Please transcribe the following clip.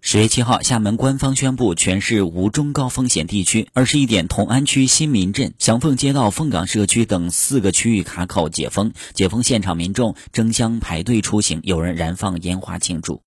十月七号厦门官方宣布全市无中高风险地区二十一点同安区新民镇祥凤街道凤岗社区等四个区域卡口解封解封现场民众争相排队出行有人燃放烟花庆祝。